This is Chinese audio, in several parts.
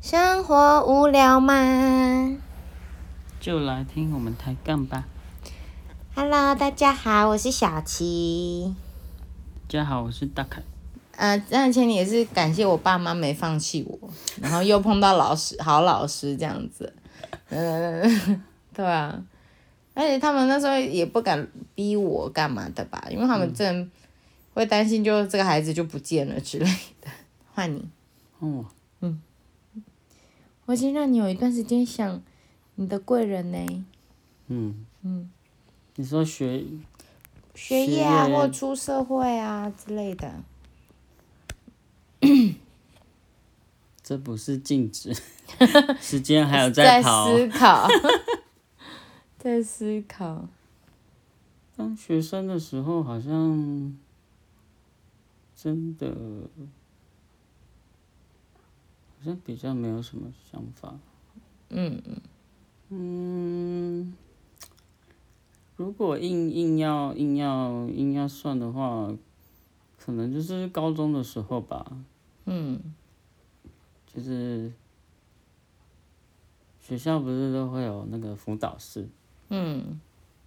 生活无聊吗就来听我们抬杠吧。？Hello，大家好，我是小琪。大家好，我是大凯。呃，那前提也是感谢我爸妈没放弃我，然后又碰到老师，好老师这样子。嗯，对啊，而且他们那时候也不敢逼我干嘛的吧，因为他们真会担心，就这个孩子就不见了之类的。换你，哦，我已经让你有一段时间想你的贵人呢，嗯嗯，你说学学业啊，或出社会啊之类的。这不是静止，时间还有在跑。思考，在思考。当学生的时候，好像真的好像比较没有什么想法。嗯嗯。嗯，如果硬硬要硬要硬要算的话，可能就是高中的时候吧，嗯。就是学校不是都会有那个辅导室，嗯。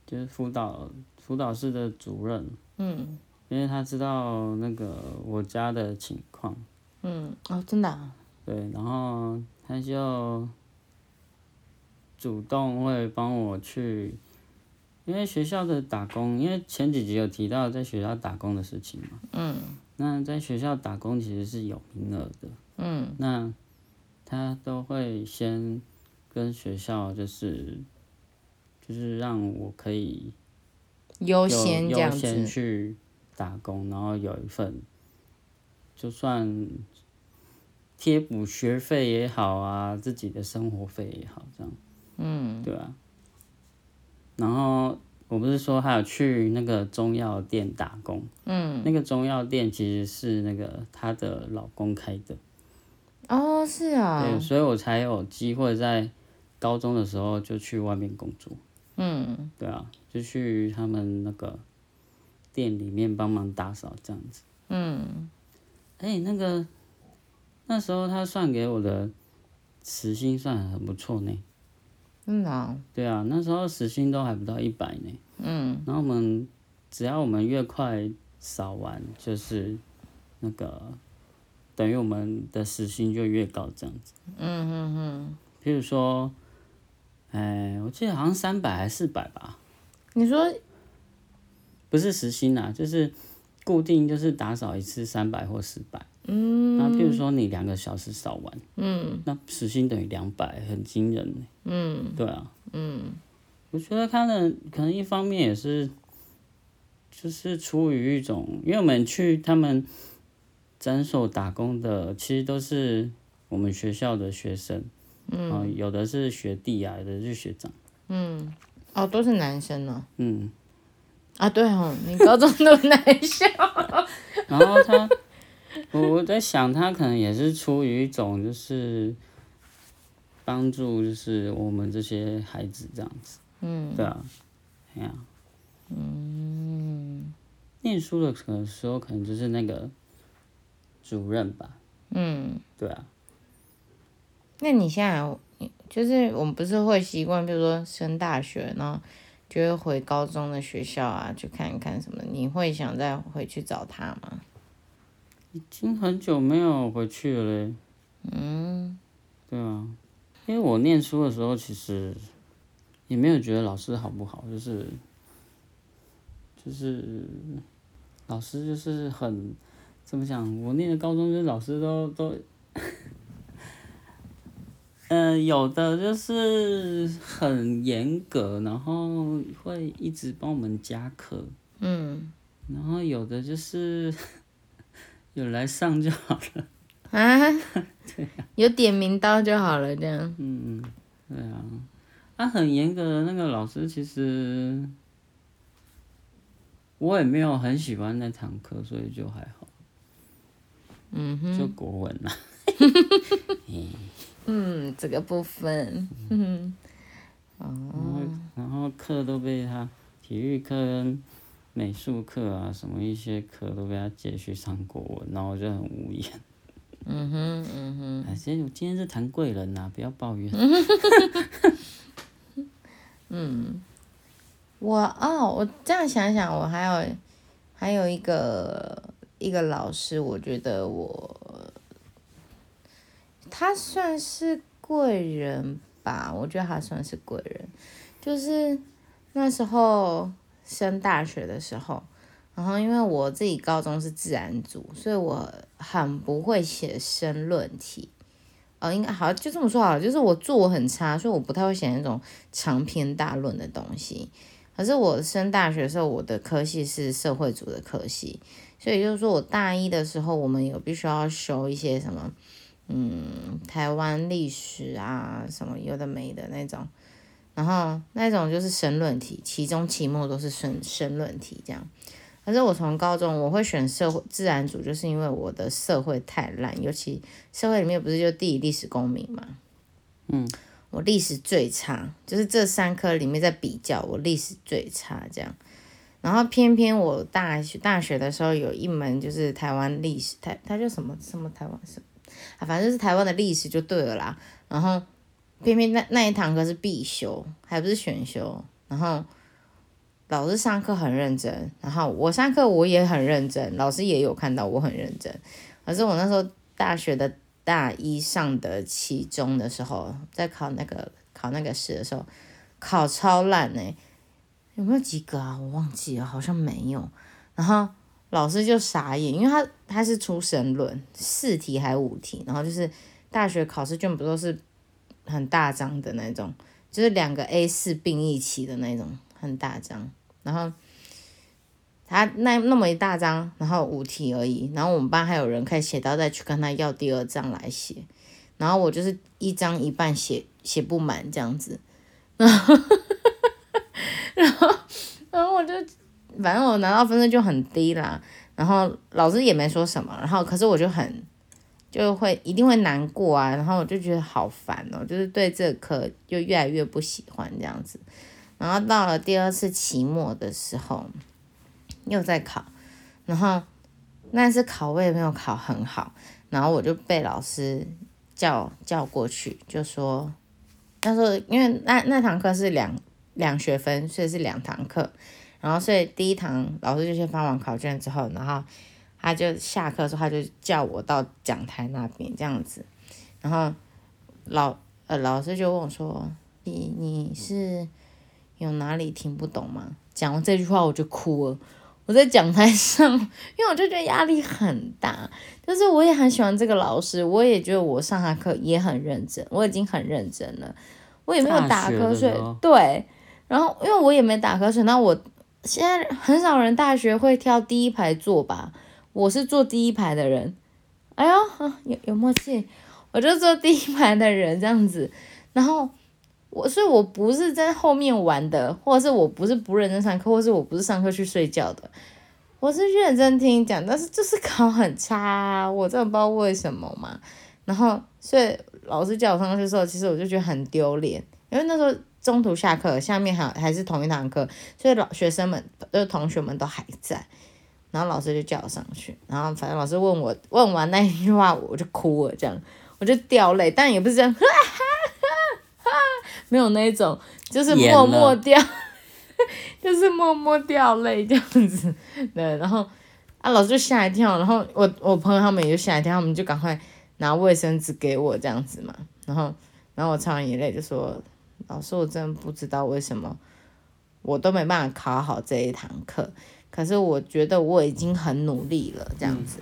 就是辅导辅导室的主任，嗯。因为他知道那个我家的情况，嗯，哦，真的、啊，对，然后他就主动会帮我去，因为学校的打工，因为前几集有提到在学校打工的事情嘛，嗯。那在学校打工其实是有名额的，嗯。那他都会先跟学校就是就是让我可以优先优先去打工，然后有一份就算贴补学费也好啊，自己的生活费也好，这样嗯对啊。然后我不是说还有去那个中药店打工，嗯，那个中药店其实是那个她的老公开的，哦，是啊，对，所以我才有机会在高中的时候就去外面工作。嗯对啊，就去他们那个店里面帮忙打扫这样子。嗯，哎、那个那时候他算给我的时薪算很不错呢。真的哦，对啊，那时候时薪都还不到一百呢。嗯然后我们只要我们越快扫完，就是那个等于我们的时薪就越高这样子。嗯嗯嗯，譬如说，哎、我记得好像三百还是四百吧。你说，不是时薪啊，就是固定就是打扫一次三百或四百。嗯。那譬如说你两个小时扫完，嗯。那时薪等于两百，很惊人。呢。嗯。对啊，嗯。我觉得他的可能一方面也是，就是出于一种，因为我们去他们诊所打工的，其实都是我们学校的学生，嗯、有的是学弟啊，有的是学长，嗯，哦，都是男生啊，嗯，啊，对哦，你高中都男生，然后他，我我在想，他可能也是出于一种就是帮助，就是我们这些孩子这样子。嗯对啊，哎呀、嗯，念书的可能时候可能就是那个主任吧。嗯。对啊，那你现在有就是我们不是会习惯，比如说升大学，然后就会回高中的学校啊，去看一看什么？你会想再回去找他吗？已经很久没有回去了嘞。嗯，对啊，因为我念书的时候其实也没有觉得老师好不好，就是就是老师就是很怎么讲，我念的高中就是老师都都。嗯、有的就是很严格，然后会一直帮我们加课，嗯然后有的就是有来上就好了。啊，有点名到就好了，这样。嗯，对啊，他、很严格的那个老师，其实我也没有很喜欢那堂课，所以就还好。嗯哼，就国文啊，嗯，这个部分，嗯，然后然后课都被他体育课跟美术课啊什么一些课都被他借去上国文，然后我就很无言。嗯哼，嗯哼。哎，今天今天是谈贵人呐，不要抱怨。嗯，我哦，我这样想想，我还有还有一个一个老师，我觉得我他算是贵人吧，我觉得他算是贵人，就是那时候升大学的时候。然后，因为我自己高中是自然组，所以我很不会写申论题。哦，应该好，就这么说好了。就是我作文很差，所以我不太会写那种长篇大论的东西。可是我升大学的时候，我的科系是社会组的科系，所以就是说我大一的时候，我们有必须要修一些什么，嗯，台湾历史啊，什么有的没的那种。然后那种就是申论题，期中、期末都是申申论题这样。可是我从高中我会选社会自然组，就是因为我的社会太烂，尤其社会里面不是就地理、历史、公民嘛，嗯，我历史最差，就是这三科里面在比较，我历史最差这样。然后偏偏我大学大学的时候有一门就是台湾历史，台它叫什么什么台湾什么啊，反正就是台湾的历史就对了啦。然后偏偏那那一堂课是必修，还不是选修，然后。老师上课很认真，然后我上课我也很认真，老师也有看到我很认真。可是我那时候大学的大一上的期中的时候，在考那个考那个试的时候，考超烂呢，有没有及格啊？我忘记了，好像没有。然后老师就傻眼，因为他他是出神论四题还五题，然后就是大学考试卷不都是很大张的那种，就是两个 A 四并一起的那种。很大张，然后他那那么一大张，然后五题而已，然后我们班还有人可以写到再去跟他要第二张来写，然后我就是一张一半写写不满这样子，然后然后然后我就反正我拿到分数就很低啦，然后老师也没说什么，然后可是我就很就会一定会难过啊，然后我就觉得好烦哦，就是对这课就越来越不喜欢这样子。然后到了第二次期末的时候，又在考，然后那次考我也没有考很好，然后我就被老师叫叫过去，就说，他说因为那那堂课是两两学分，所以是两堂课，然后所以第一堂老师就先发完考卷之后，然后他就下课的时候他就叫我到讲台那边这样子，然后老呃老师就问我说，你你是？有哪里听不懂吗？讲完这句话我就哭了。我在讲台上，因为我就觉得压力很大，但是我也很喜欢这个老师，我也觉得我上他课也很认真，我已经很认真了，我也没有打瞌睡。对，然后因为我也没打瞌睡，那我现在很少人大学会挑第一排坐吧？我是坐第一排的人。哎呦，有有默契，我就坐第一排的人这样子，然后。我所以，我不是在后面玩的，或者是我不是不认真上课，或是我不是上课去睡觉的，我是认真听讲，但是就是考很差，我真的不知道为什么嘛。然后，所以老师叫我上去的时候，其实我就觉得很丢脸，因为那时候中途下课，下面还还是同一堂课，所以老学生们就是同学们都还在，然后老师就叫我上去，然后反正老师问我问完那一句话，我就哭了，这样我就掉泪，但也不是这样。哈哈哈没有那一种，就是默默掉，就是默默掉泪这样子，对，然后啊，老师就吓一跳，然后我我朋友他们也就吓一跳，他们就赶快拿卫生纸给我这样子嘛，然后然后我擦完眼泪就说，老师我真的不知道为什么我都没办法考好这一堂课，可是我觉得我已经很努力了这样子，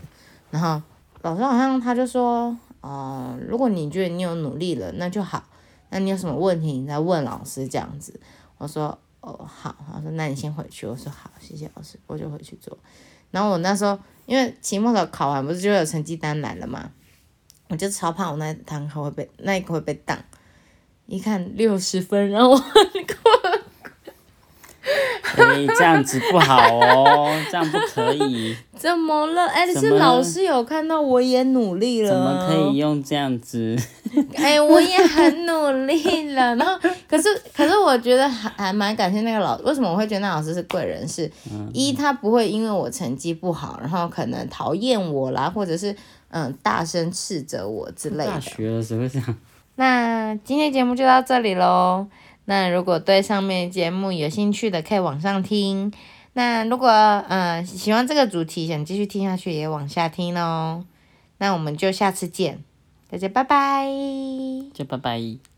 然后老师好像他就说，哦，如果你觉得你有努力了，那就好。那你有什么问题，你再问老师这样子。我说哦好，他说那你先回去。我说好，谢谢老师，我就回去做。然后我那时候因为期末考考完不是就有成绩单来了嘛，我就超怕我那堂课会被那一个会被挡。一看六十分，然后我 哎，这样子不好哦，这样不可以。怎么了？哎，是老师有看到我也努力了。怎么可以用这样子？哎，我也很努力了。然后，可是，可是，我觉得还还蛮感谢那个老。为什么我会觉得那老师是贵人？是一，他不会因为我成绩不好，然后可能讨厌我啦，或者是嗯大声斥责我之类大的。学了谁会这样？那今天节目就到这里喽。那如果对上面节目有兴趣的，可以往上听。那如果呃喜欢这个主题，想继续听下去，也往下听哦。那我们就下次见，大家拜拜。就拜拜。